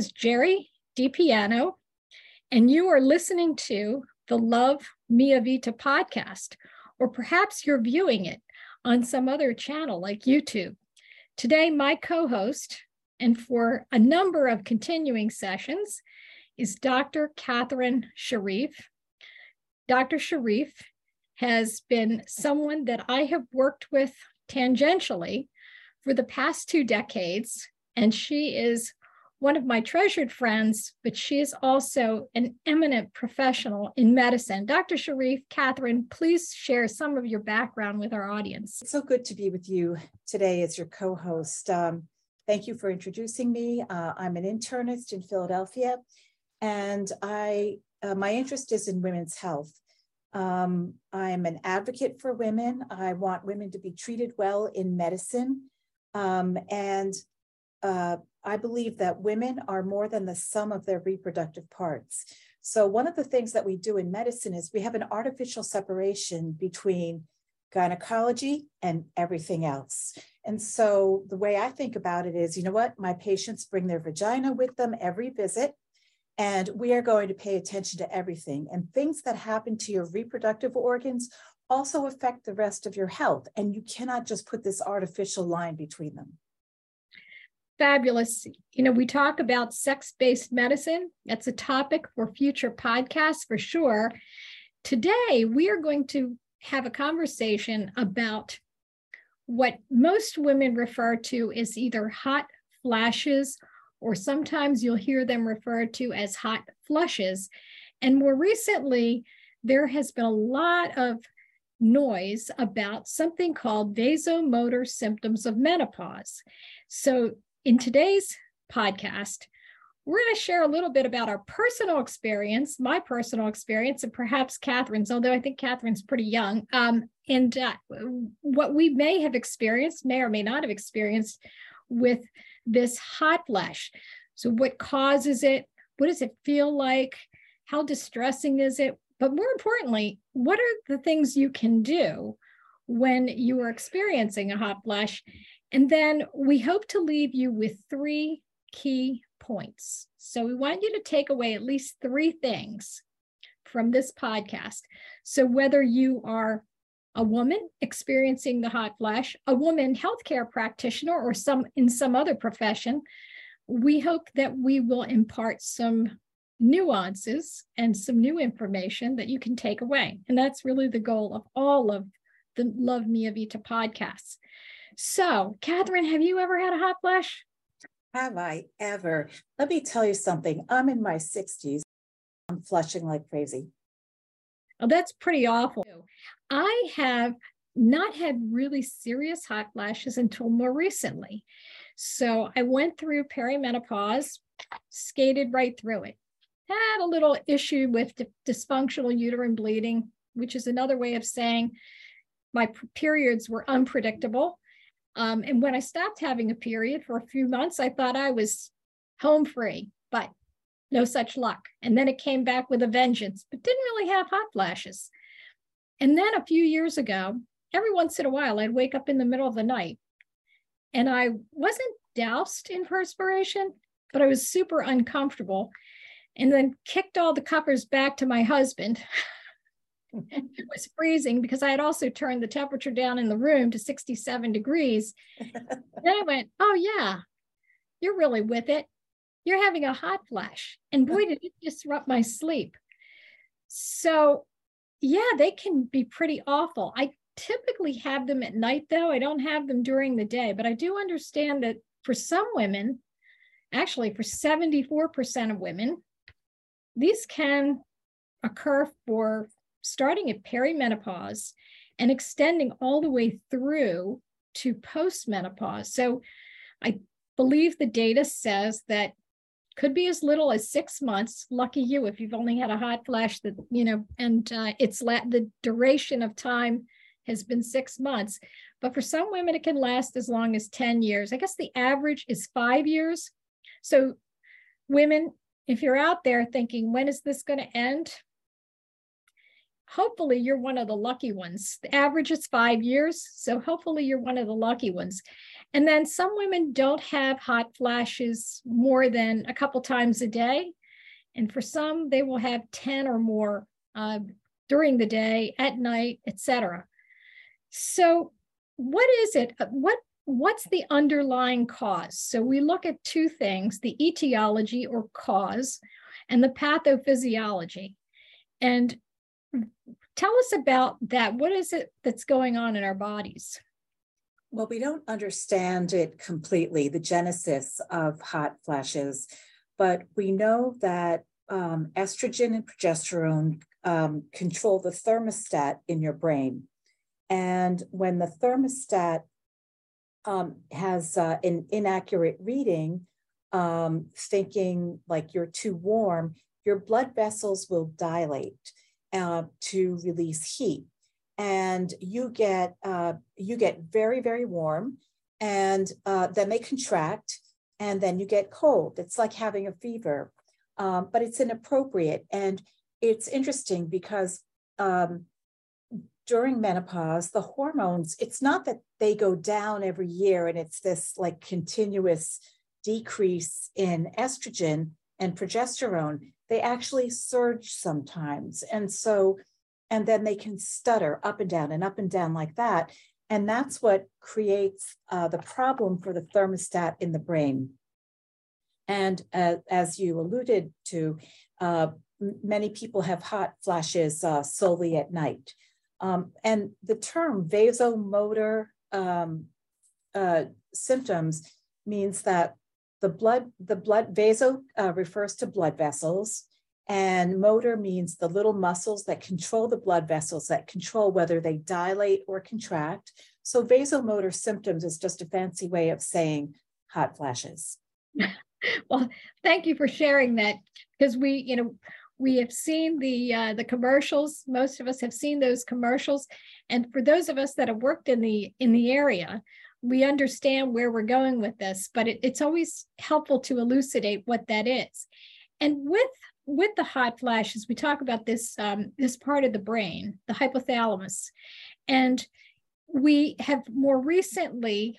is Jerry DiPiano, and you are listening to the Love Mia Vita podcast, or perhaps you're viewing it on some other channel like YouTube. Today, my co host, and for a number of continuing sessions, is Dr. Katherine Sherif. Dr. Sherif has been someone that I have worked with tangentially for the past two decades, and she is one of my treasured friends, but she is also an eminent professional in medicine. Dr. Sherif, Katherine, please share some of your background with our audience. It's so good to be with you today as your co host. Um, thank you for introducing me. Uh, I'm an internist in Philadelphia, and I uh, my interest is in women's health. Um, I'm an advocate for women. I want women to be treated well in medicine. Um, and uh, I believe that women are more than the sum of their reproductive parts. So, one of the things that we do in medicine is we have an artificial separation between gynecology and everything else. And so, the way I think about it is you know what? My patients bring their vagina with them every visit, and we are going to pay attention to everything. And things that happen to your reproductive organs also affect the rest of your health. And you cannot just put this artificial line between them fabulous. You know, we talk about sex based medicine. That's a topic for future podcasts for sure. Today, we are going to have a conversation about what most women refer to as either hot flashes or sometimes you'll hear them referred to as hot flushes. And more recently, there has been a lot of noise about something called vasomotor symptoms of menopause. So, in today's podcast, we're going to share a little bit about our personal experience, my personal experience, and perhaps Katherine's, although I think Katherine's pretty young, um, and uh, what we may have experienced, may or may not have experienced with this hot flash. So, what causes it? What does it feel like? How distressing is it? But more importantly, what are the things you can do when you are experiencing a hot flash? And then we hope to leave you with three key points. So we want you to take away at least three things from this podcast. So whether you are a woman experiencing the hot flash, a woman healthcare practitioner, or some in some other profession, we hope that we will impart some nuances and some new information that you can take away. And that's really the goal of all of the Love Mia Vita podcasts. So, Katherine, have you ever had a hot flash? Have I ever? Let me tell you something. I'm in my 60s. I'm flushing like crazy. Oh, that's pretty awful. I have not had really serious hot flashes until more recently. So I went through perimenopause, skated right through it. Had a little issue with dysfunctional uterine bleeding, which is another way of saying my periods were unpredictable. Um, and when I stopped having a period for a few months, I thought I was home free, but no such luck. And then it came back with a vengeance, but didn't really have hot flashes. And then a few years ago, every once in a while, I'd wake up in the middle of the night and I wasn't doused in perspiration, but I was super uncomfortable and then kicked all the covers back to my husband it was freezing because I had also turned the temperature down in the room to 67 degrees. then I went, Oh, yeah, you're really with it. You're having a hot flash. And boy, did it disrupt my sleep. So, yeah, they can be pretty awful. I typically have them at night, though. I don't have them during the day, but I do understand that for some women, actually, for 74% of women, these can occur for starting at perimenopause and extending all the way through to postmenopause. So I believe the data says that could be as little as six months. Lucky you if you've only had a hot flash that, you know, and uh, it's la- the duration of time has been six months. But for some women, it can last as long as 10 years. I guess the average is five years. So, women, if you're out there thinking, when is this going to end? Hopefully you're one of the lucky ones. The average is five years. So hopefully you're one of the lucky ones. And then some women don't have hot flashes more than a couple times a day. And for some, they will have 10 or more uh, during the day, at night, etc. So what is it? Uh, what what's the underlying cause? So we look at two things, the etiology or cause and the pathophysiology. And tell us about that. What is it that's going on in our bodies? Well, we don't understand it completely, the genesis of hot flashes, but we know that um, estrogen and progesterone um, control the thermostat in your brain. And when the thermostat um, has uh, an inaccurate reading, um, thinking like you're too warm, your blood vessels will dilate uh, to release heat, and you get uh, you get very very warm, and uh, then they contract, and then you get cold. It's like having a fever, um, but it's inappropriate, and it's interesting because um, during menopause, the hormones, it's not that they go down every year and it's this like continuous decrease in estrogen and progesterone. They actually surge sometimes. And so, and then they can stutter up and down and up and down like that. And that's what creates uh, the problem for the thermostat in the brain. And uh, as you alluded to, uh, many people have hot flashes uh, solely at night. Um, and the term vasomotor um, uh, symptoms means that the blood, the blood vaso uh, refers to blood vessels, and motor means the little muscles that control the blood vessels that control whether they dilate or contract. So vasomotor symptoms is just a fancy way of saying hot flashes. well, thank you for sharing that because we, you know, we have seen the uh, the commercials. Most of us have seen those commercials, and for those of us that have worked in the in the area, we understand where we're going with this. But it, it's always helpful to elucidate what that is. And with with the hot flashes, we talk about this um, this part of the brain, the hypothalamus, and we have more recently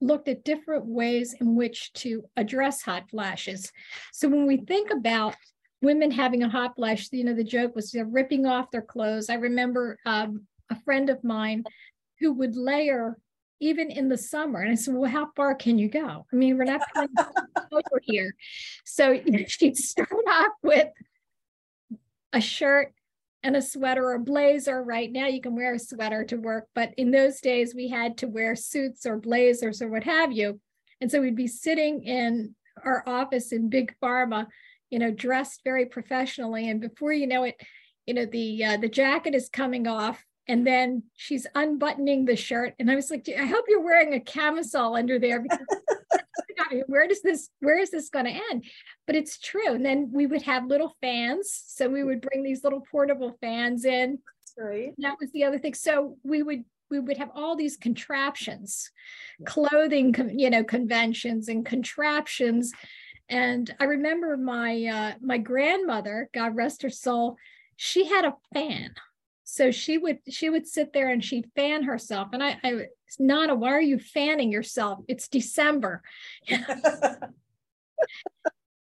looked at different ways in which to address hot flashes. So when we think about women having a hot flash, you know, the joke was they're ripping off their clothes. I remember um, a friend of mine who would layer even in the summer. And I said, well, how far can you go? I mean, we're not over here. So she'd start off with a shirt and a sweater or blazer. Right now, you can wear a sweater to work, but in those days, we had to wear suits or blazers or what have you. And so we'd be sitting in our office in Big Pharma you know, dressed very professionally. And before you know it, you know, the uh, the jacket is coming off and then she's unbuttoning the shirt. And I was like, I hope you're wearing a camisole under there because where does this, where is this going to end? But it's true. And then we would have little fans. So we would bring these little portable fans in. Right. That was the other thing. So we would we would have all these contraptions, clothing, you know, conventions and contraptions and I remember my uh, my grandmother, God rest her soul, she had a fan. So she would she would sit there and she'd fan herself. And I, I Nana, why are you fanning yourself? It's December.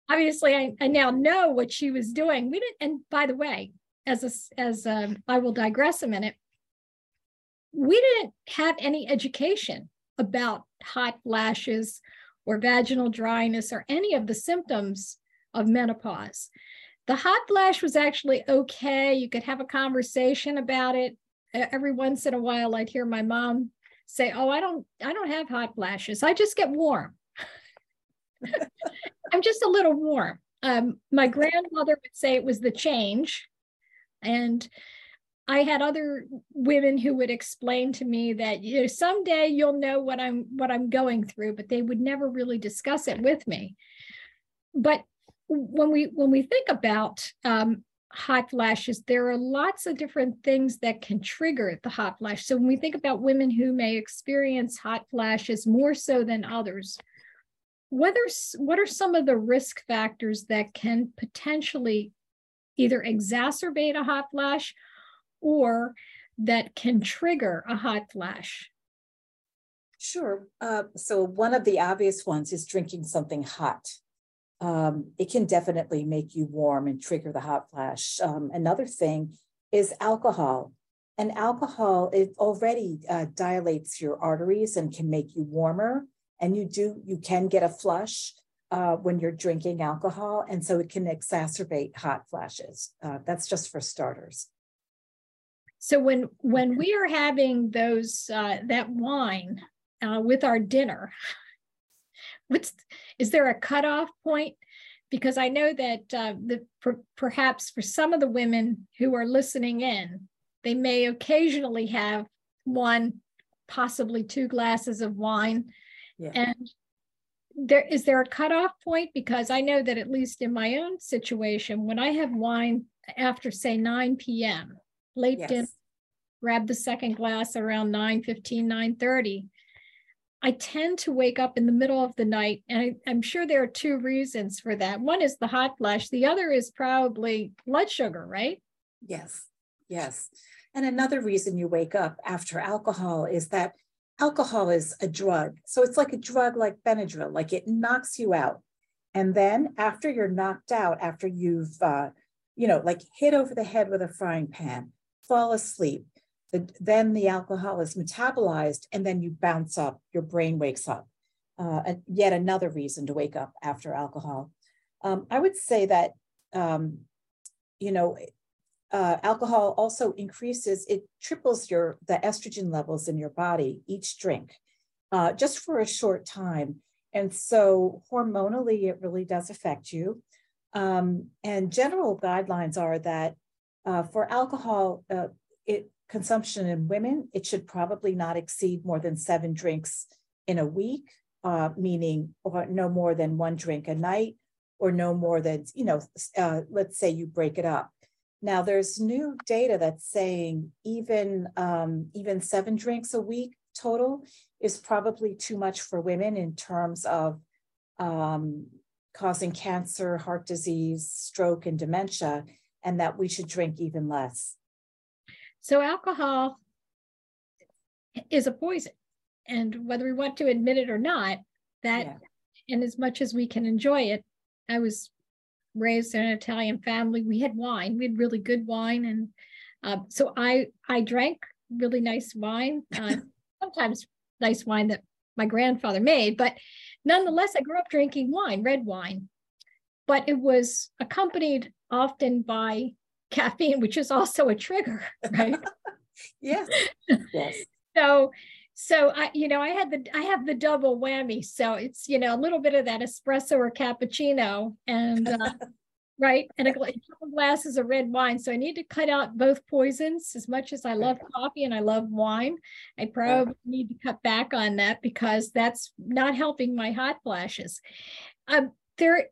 Obviously, I, I now know what she was doing. We didn't. And by the way, as a, as um, I will digress a minute, we didn't have any education about hot flashes or vaginal dryness or any of the symptoms of menopause. The hot flash was actually okay. You could have a conversation about it. Every once in a while, I'd hear my mom say, "Oh, I don't, I don't have hot flashes. I just get warm. I'm just a little warm." Um, my grandmother would say it was the change, and I had other women who would explain to me that you know someday you'll know what I'm what I'm going through, but they would never really discuss it with me. But when we when we think about um, hot flashes, there are lots of different things that can trigger the hot flash. So when we think about women who may experience hot flashes more so than others, whether what are some of the risk factors that can potentially either exacerbate a hot flash or that can trigger a hot flash? Sure. Uh, so one of the obvious ones is drinking something hot. Um, it can definitely make you warm and trigger the hot flash. Um, another thing is alcohol. And alcohol, it already uh, dilates your arteries and can make you warmer. And you do, you can get a flush uh, when you're drinking alcohol. And so it can exacerbate hot flashes. Uh, that's just for starters. So when when we are having those uh, that wine uh, with our dinner, what's is there a cutoff point? Because I know that uh, the per, perhaps for some of the women who are listening in, they may occasionally have one, possibly two glasses of wine, yeah. and there is there a cutoff point? Because I know that at least in my own situation, when I have wine after say 9 p.m., late yes. dinner, grab the second glass around 9 15, 9 30. I tend to wake up in the middle of the night, and I, am sure there are two reasons for that. One is the hot flash, the other is probably blood sugar, right? Yes, yes. And another reason you wake up after alcohol is that alcohol is a drug. So it's like a drug like Benadryl, like it knocks you out. And then after you're knocked out, after you've, uh, you know, like hit over the head with a frying pan, fall asleep, the, then the alcohol is metabolized and then you bounce up, your brain wakes up. Uh, yet another reason to wake up after alcohol. Um, I would say that, um, you know, uh, alcohol also increases, it triples your the estrogen levels in your body each drink, uh, just for a short time. And so hormonally, it really does affect you. Um, and general guidelines are that uh, for alcohol, uh, it consumption in women, it should probably not exceed more than seven drinks in a week, uh, meaning or no more than one drink a night, or no more than, you know, uh, let's say you break it up. Now there's new data that's saying even um, even seven drinks a week total is probably too much for women in terms of um, causing cancer, heart disease, stroke, and dementia, and that we should drink even less. So alcohol is a poison. And whether we want to admit it or not, that yeah. and as much as we can enjoy it, I was raised in an Italian family. We had wine. We had really good wine, and uh, so I I drank really nice wine. Uh, sometimes nice wine that my grandfather made, but nonetheless, I grew up drinking wine, red wine. But it was accompanied often by caffeine, which is also a trigger, right? yes. Yes. so so I, you know, I had the I have the double whammy. So it's you know a little bit of that espresso or cappuccino, and uh, right, and a, couple glasses of red wine. So I need to cut out both poisons. As much as I love coffee and I love wine, I probably need to cut back on that because that's not helping my hot flashes. Um, there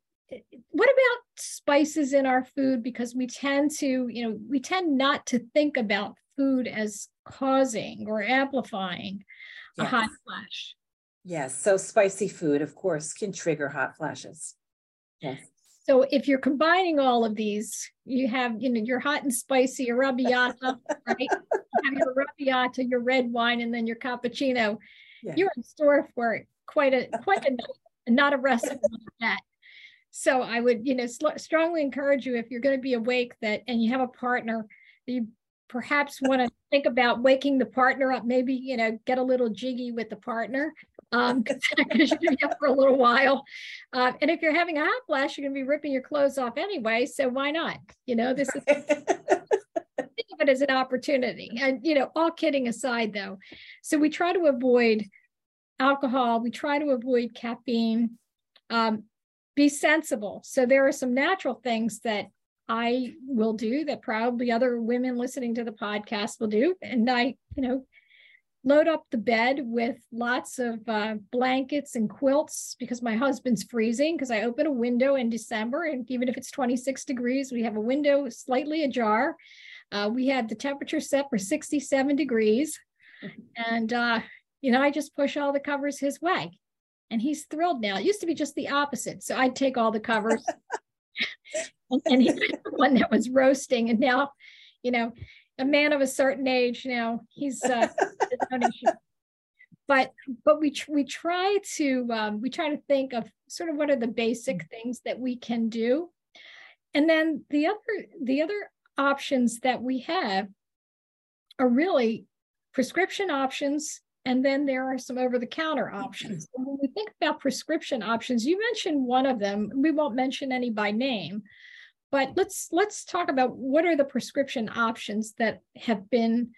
what about spices in our food? Because we tend to you know we tend not to think about food as causing or amplifying yes. a hot flash. Yes so spicy food of course can trigger hot flashes. Yes. So if you're combining all of these you have you know your hot and spicy your arrabbiata right? You have your arrabbiata your red wine and then your cappuccino. Yeah. you're in store for quite a quite a not a recipe like that so I would, you know, sl- strongly encourage you if you're going to be awake that and you have a partner, you perhaps want to think about waking the partner up. Maybe you know, get a little jiggy with the partner um because you're going to be up for a little while. Uh, and if you're having a hot flash, you're going to be ripping your clothes off anyway. So why not? You know, this is. think of it as an opportunity and you know all kidding aside though so we try to avoid alcohol we try to avoid caffeine um, be sensible. So there are some natural things that I will do that probably other women listening to the podcast will do. And I, you know, load up the bed with lots of uh, blankets and quilts because my husband's freezing because I open a window in December. And even if it's 26 degrees, we have a window slightly ajar. Uh, we had the temperature set for 67 degrees. Mm-hmm. And, uh, you know, I just push all the covers his way and he's thrilled now. It used to be just the opposite. So I'd take all the covers and, and he was the one that was roasting. And now, you know, a man of a certain age now. He's uh, but but we we try to um, we try to think of sort of what are the basic mm. things that we can do, and then the other the other options that we have are really prescription options and then there are some over the counter options. when we think about prescription options, you mentioned one of them. We won't mention any by name, but let's let's talk about what are the prescription options that have been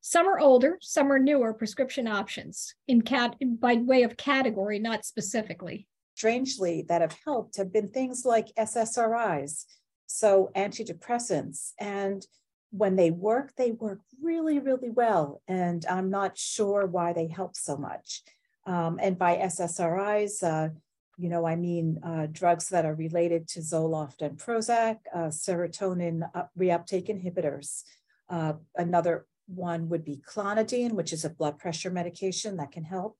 some are older, some are newer prescription options in cat by way of category, not specifically. Strangely, that have helped have been things like SSRIs, so antidepressants, and when they work, they work really, really well. And I'm not sure why they help so much. Um, and by SSRIs, uh, you know, I mean uh, drugs that are related to Zoloft and Prozac, uh, serotonin reuptake inhibitors. Uh, another one would be clonidine, which is a blood pressure medication that can help.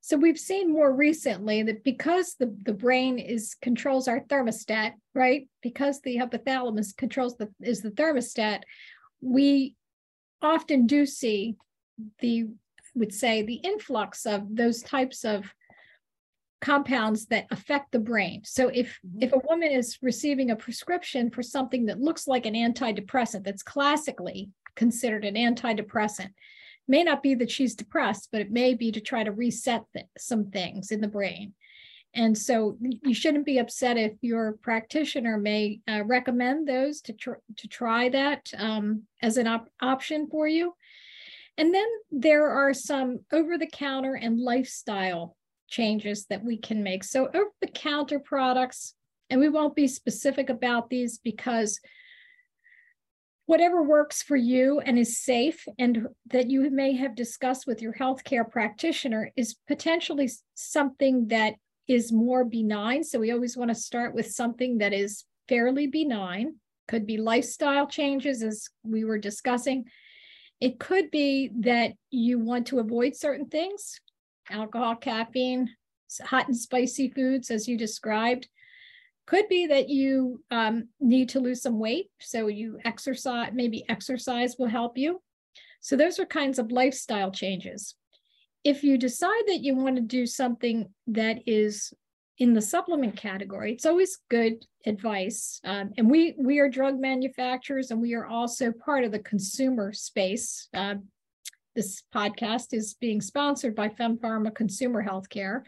So we've seen more recently that because the, the brain is controls our thermostat, right? Because the hypothalamus controls the is the thermostat, we often do see the would say the influx of those types of compounds that affect the brain. So if mm-hmm. if a woman is receiving a prescription for something that looks like an antidepressant that's classically considered an antidepressant, may not be that she's depressed, but it may be to try to reset th- some things in the brain. And so you shouldn't be upset if your practitioner may uh, recommend those to, tr- to try that um, as an op- option for you. And then there are some over the counter and lifestyle changes that we can make. So, over the counter products, and we won't be specific about these because whatever works for you and is safe and that you may have discussed with your healthcare practitioner is potentially something that is more benign. So we always want to start with something that is fairly benign. Could be lifestyle changes, as we were discussing. It could be that you want to avoid certain things, alcohol, caffeine, hot and spicy foods, as you described. Could be that you um, need to lose some weight. So you exercise, maybe exercise will help you. So those are kinds of lifestyle changes. If you decide that you want to do something that is in the supplement category, it's always good advice. Um, and we we are drug manufacturers, and we are also part of the consumer space. Uh, this podcast is being sponsored by FemPharma Consumer Healthcare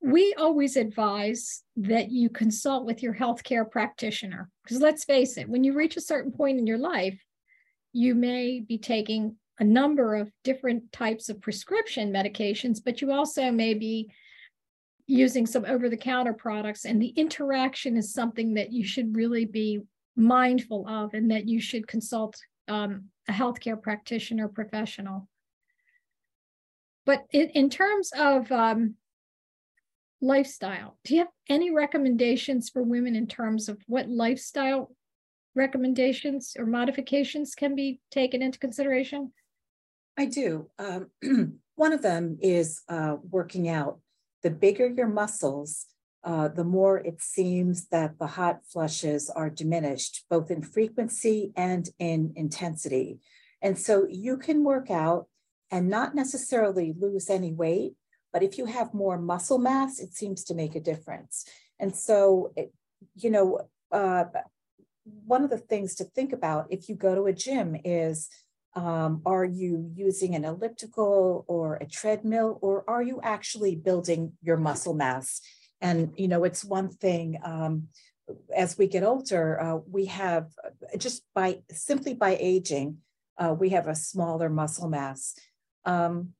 we always advise that you consult with your healthcare practitioner because let's face it, when you reach a certain point in your life, you may be taking a number of different types of prescription medications, but you also may be using some over the counter products, and the interaction is something that you should really be mindful of and that you should consult um, a healthcare practitioner professional. But in, in terms of um, lifestyle. Do you have any recommendations for women in terms of what lifestyle recommendations or modifications can be taken into consideration? I do. Um, one of them is uh, working out. The bigger your muscles, uh, the more it seems that the hot flushes are diminished, both in frequency and in intensity. And so you can work out and not necessarily lose any weight, but if you have more muscle mass, it seems to make a difference. And so, it, you know, uh, one of the things to think about if you go to a gym is um, are you using an elliptical or a treadmill, or are you actually building your muscle mass? And, you know, it's one thing. Um, as we get older, uh, we have just by simply by aging, uh, we have a smaller muscle mass. Um,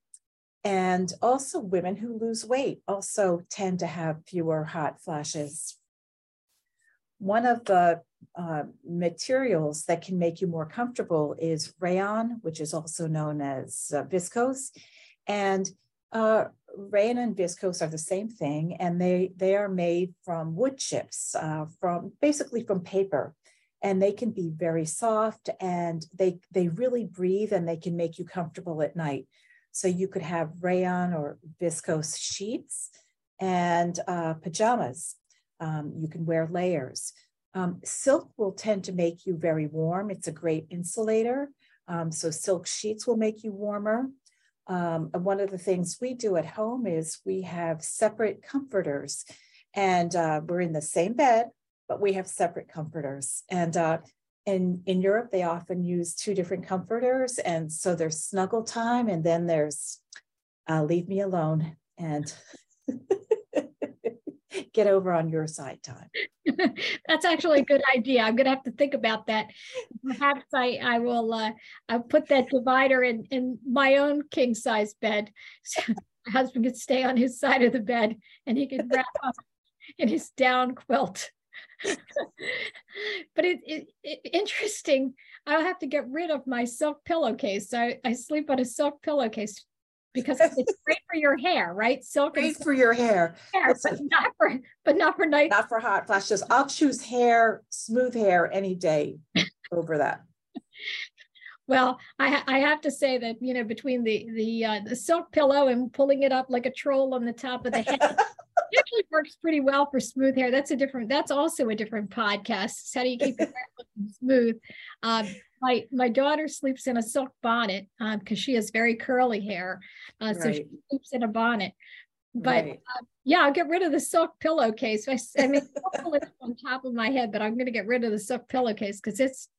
and also, women who lose weight also tend to have fewer hot flashes. One of the uh, materials that can make you more comfortable is rayon, which is also known as uh, viscose. And uh, rayon and viscose are the same thing, and they, they are made from wood chips, uh, from basically from paper. And they can be very soft and they, they really breathe and they can make you comfortable at night. So you could have rayon or viscose sheets and uh, pajamas. Um, you can wear layers. Um, silk will tend to make you very warm. It's a great insulator. Um, so silk sheets will make you warmer. Um, and one of the things we do at home is we have separate comforters and uh, we're in the same bed, but we have separate comforters. And uh, in, in Europe, they often use two different comforters. And so there's snuggle time and then there's uh, leave me alone and get over on your side time. That's actually a good idea. I'm going to have to think about that. Perhaps I, I will uh, I'll put that divider in, in my own king size bed. So my husband could stay on his side of the bed and he could wrap up in his down quilt. But it, it, it, interesting. I'll have to get rid of my silk pillowcase. I, I sleep on a silk pillowcase because it's great for your hair, right? Silk great for your hair, hair but not for but not for night. Not for hot flashes. I'll choose hair, smooth hair any day over that. Well, I, I have to say that you know between the the uh, the silk pillow and pulling it up like a troll on the top of the head, actually works pretty well for smooth hair. That's a different. That's also a different podcast. How do you keep your hair looking smooth? Um, my my daughter sleeps in a silk bonnet because um, she has very curly hair, uh, right. so she sleeps in a bonnet. But right. uh, yeah, I'll get rid of the silk pillowcase. I, I mean, on top of my head, but I'm going to get rid of the silk pillowcase because it's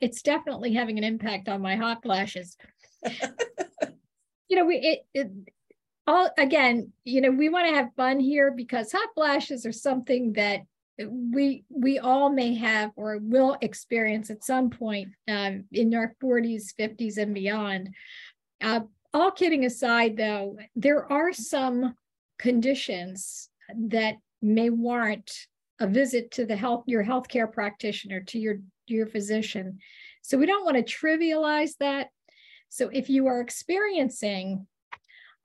it's definitely having an impact on my hot flashes. you know, we it, it all again. You know, we want to have fun here because hot flashes are something that we we all may have or will experience at some point um, in our 40s 50s and beyond uh, all kidding aside though there are some conditions that may warrant a visit to the health your healthcare practitioner to your your physician so we don't want to trivialize that so if you are experiencing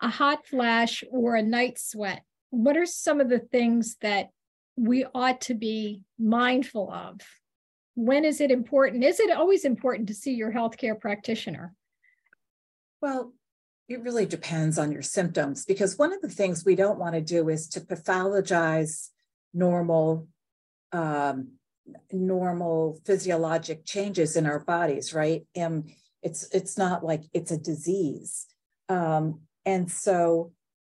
a hot flash or a night sweat what are some of the things that we ought to be mindful of? When is it important? Is it always important to see your healthcare practitioner? Well, it really depends on your symptoms because one of the things we don't want to do is to pathologize normal um, normal physiologic changes in our bodies, right? And it's it's not like it's a disease. Um, and so,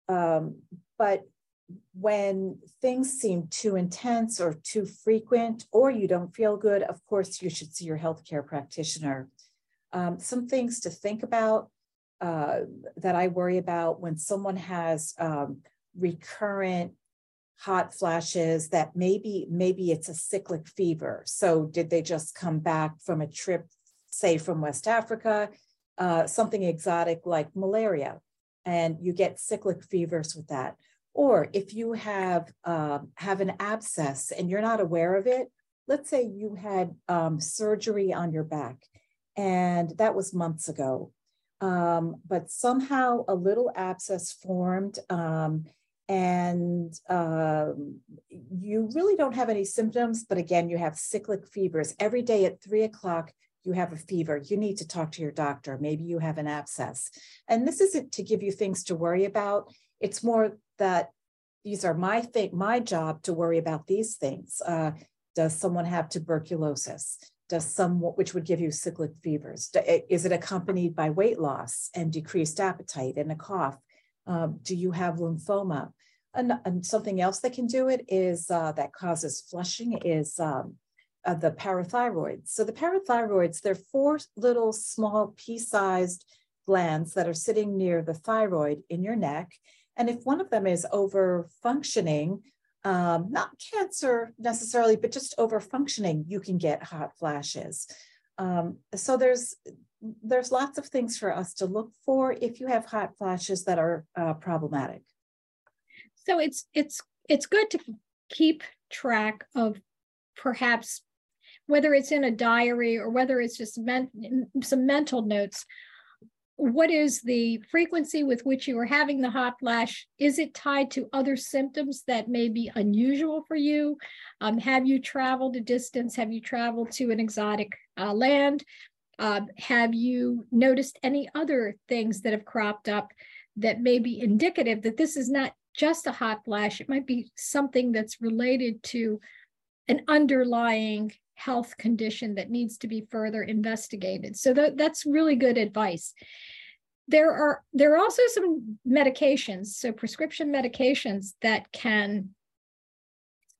um, but when things seem too intense or too frequent, or you don't feel good, of course, you should see your healthcare practitioner. Um, some things to think about uh, that I worry about when someone has um, recurrent hot flashes that maybe maybe it's a cyclic fever. So did they just come back from a trip, say from West Africa, uh, something exotic like malaria, and you get cyclic fevers with that or if you have uh, have an abscess and you're not aware of it, let's say you had um, surgery on your back, and that was months ago, um, but somehow a little abscess formed, um, and um, you really don't have any symptoms. But again, you have cyclic fevers every day at three o'clock. You have a fever. You need to talk to your doctor. Maybe you have an abscess. And this isn't to give you things to worry about. It's more that these are my thing, my job to worry about these things. Uh, does someone have tuberculosis? Does some, which would give you cyclic fevers? Is it accompanied by weight loss and decreased appetite and a cough? Um, do you have lymphoma? And, and, something else that can do it is uh, that causes flushing is um, uh, the parathyroids. So the parathyroids, they're four little small pea-sized glands that are sitting near the thyroid in your neck and if one of them is over functioning, um, not cancer necessarily, but just over functioning, you can get hot flashes. Um, so there's there's lots of things for us to look for if you have hot flashes that are uh, problematic. So it's it's it's good to keep track of perhaps whether it's in a diary or whether it's just men- some mental notes what is the frequency with which you are having the hot flash? Is it tied to other symptoms that may be unusual for you? Um, have you traveled a distance? Have you traveled to an exotic uh, land? Uh, have you noticed any other things that have cropped up that may be indicative that this is not just a hot flash? It might be something that's related to an underlying health condition that needs to be further investigated. So that, that's really good advice. There are there are also some medications, so prescription medications that can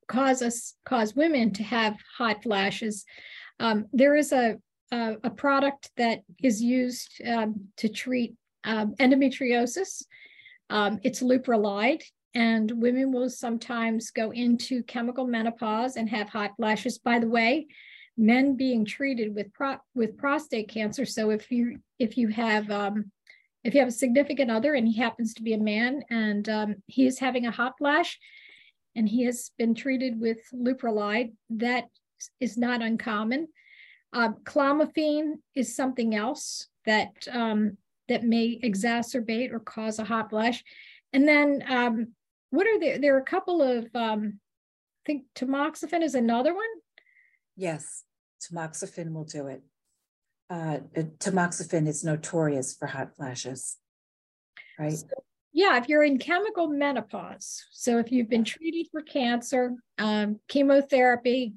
cause us cause women to have hot flashes. Um, there is a, a, a product that is used um, to treat um, endometriosis. Um, it's leuprolide, and women will sometimes go into chemical menopause and have hot flashes. By the way, men being treated with pro- with prostate cancer. So if you if you have um, if you have a significant other and he happens to be a man and um, he is having a hot flash and he has been treated with leuprolide, that is not uncommon. Uh, clomiphene is something else that um, that may exacerbate or cause a hot flash. And then um, what are there? There are a couple of um, I think tamoxifen is another one. Yes, tamoxifen will do it. Uh, tamoxifen is notorious for hot flashes, right? So, yeah, if you're in chemical menopause, so if you've been treated for cancer, um, chemotherapy,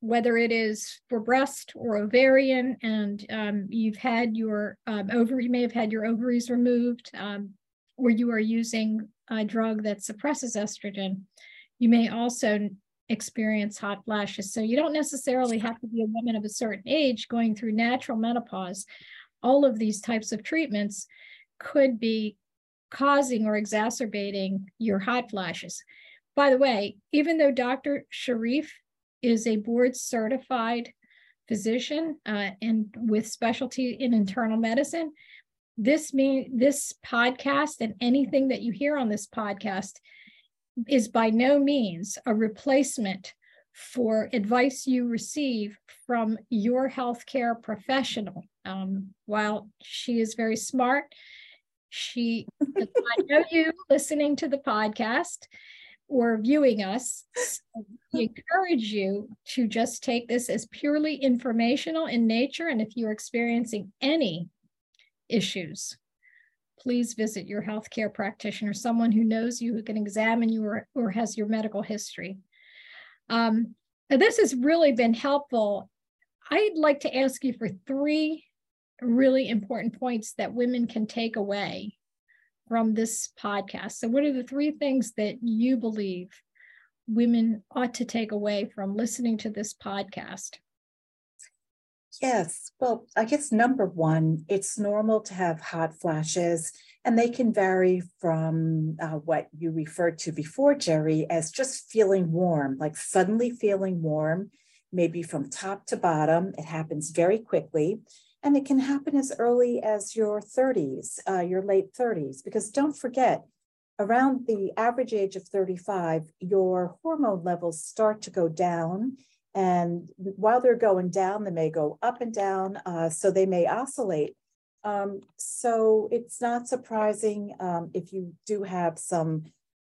whether it is for breast or ovarian, and um, you've had your um, ovary, you may have had your ovaries removed, um, or you are using a drug that suppresses estrogen, you may also experience hot flashes. So you don't necessarily have to be a woman of a certain age going through natural menopause. All of these types of treatments could be causing or exacerbating your hot flashes. By the way, even though Dr. Sherif is a board certified physician uh, and with specialty in internal medicine, this mean this podcast and anything that you hear on this podcast is by no means a replacement for advice you receive from your healthcare professional. Um, while she is very smart, she not know you listening to the podcast or viewing us. So we encourage you to just take this as purely informational in nature. And if you're experiencing any issues, please visit your healthcare practitioner, someone who knows you, who can examine you or, or has your medical history. Um, this has really been helpful. I'd like to ask you for three really important points that women can take away from this podcast. So, what are the three things that you believe women ought to take away from listening to this podcast? Yes. Well, I guess number one, it's normal to have hot flashes, and they can vary from uh, what you referred to before, Jerry, as just feeling warm, like suddenly feeling warm, maybe from top to bottom. It happens very quickly. And it can happen as early as your 30s, uh, your late 30s, because don't forget, around the average age of 35, your hormone levels start to go down and while they're going down, they may go up and down, uh, so they may oscillate. Um, so it's not surprising um, if you do have some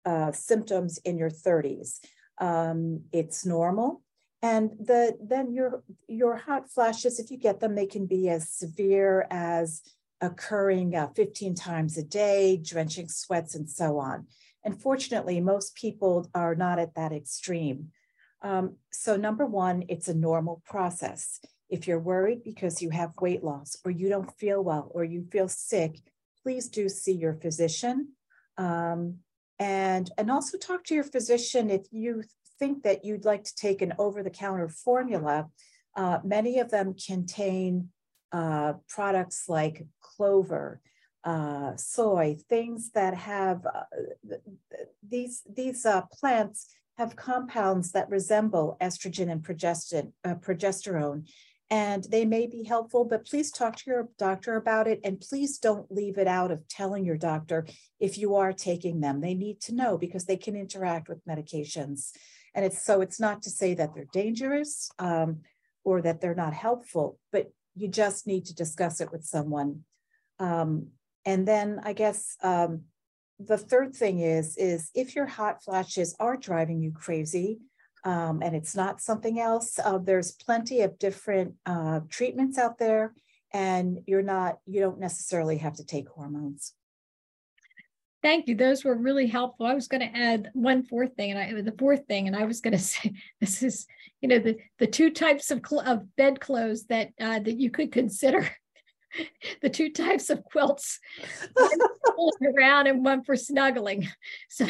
uh, symptoms in your 30s. Um, it's normal. And the, then your, your hot flashes, if you get them, they can be as severe as occurring uh, 15 times a day, drenching sweats, and so on. And fortunately, most people are not at that extreme. Um, so number one, it's a normal process. If you're worried because you have weight loss or you don't feel well or you feel sick, please do see your physician. Um, and, and also talk to your physician if you think that you'd like to take an over-the-counter formula. Uh, many of them contain uh, products like clover, uh, soy, things that have uh, these these uh, plants have compounds that resemble estrogen and uh, progesterone. And they may be helpful, but please talk to your doctor about it. And please don't leave it out of telling your doctor if you are taking them. They need to know because they can interact with medications. And it's so it's not to say that they're dangerous um, or that they're not helpful, but you just need to discuss it with someone. Um, and then I guess um, the third thing is, is if your hot flashes are driving you crazy, um, and it's not something else, uh, there's plenty of different uh, treatments out there, and you're not, you don't necessarily have to take hormones. Thank you. Those were really helpful. I was going to add one fourth thing, and I the fourth thing, and I was going to say this is, you know, the the two types of cl- of bed clothes that uh, that you could consider. the two types of quilts, one for around and one for snuggling. So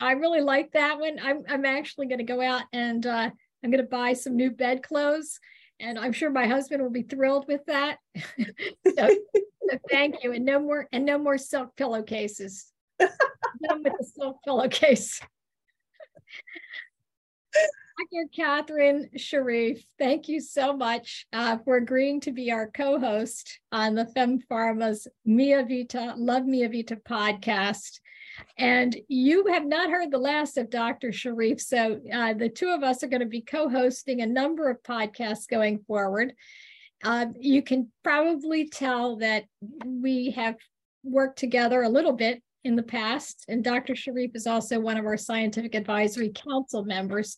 I really like that one. I'm I'm actually going to go out and uh, I'm going to buy some new bed clothes, and I'm sure my husband will be thrilled with that. so, so thank you, and no more and no more silk pillowcases. Done with the silk pillowcase. Dr. Katherine Sherif, thank you so much uh, for agreeing to be our co-host on the Fem Pharma's Mia Vita, Love Mia Vita podcast. And you have not heard the last of Dr. Sherif. So uh, the two of us are going to be co-hosting a number of podcasts going forward. Uh, you can probably tell that we have worked together a little bit in the past, and Dr. Sherif is also one of our scientific advisory council members.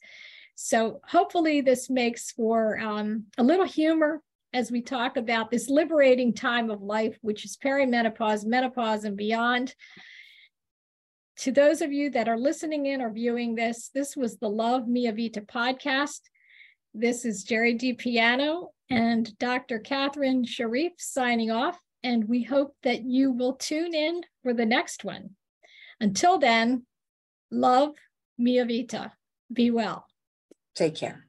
So hopefully this makes for um, a little humor as we talk about this liberating time of life, which is perimenopause, menopause, and beyond. To those of you that are listening in or viewing this, this was the Love Mia Vita podcast. This is Jerry DiPiano and Dr. Katherine Sherif signing off, and we hope that you will tune in for the next one. Until then, love Mia Vita. Be well. Take care.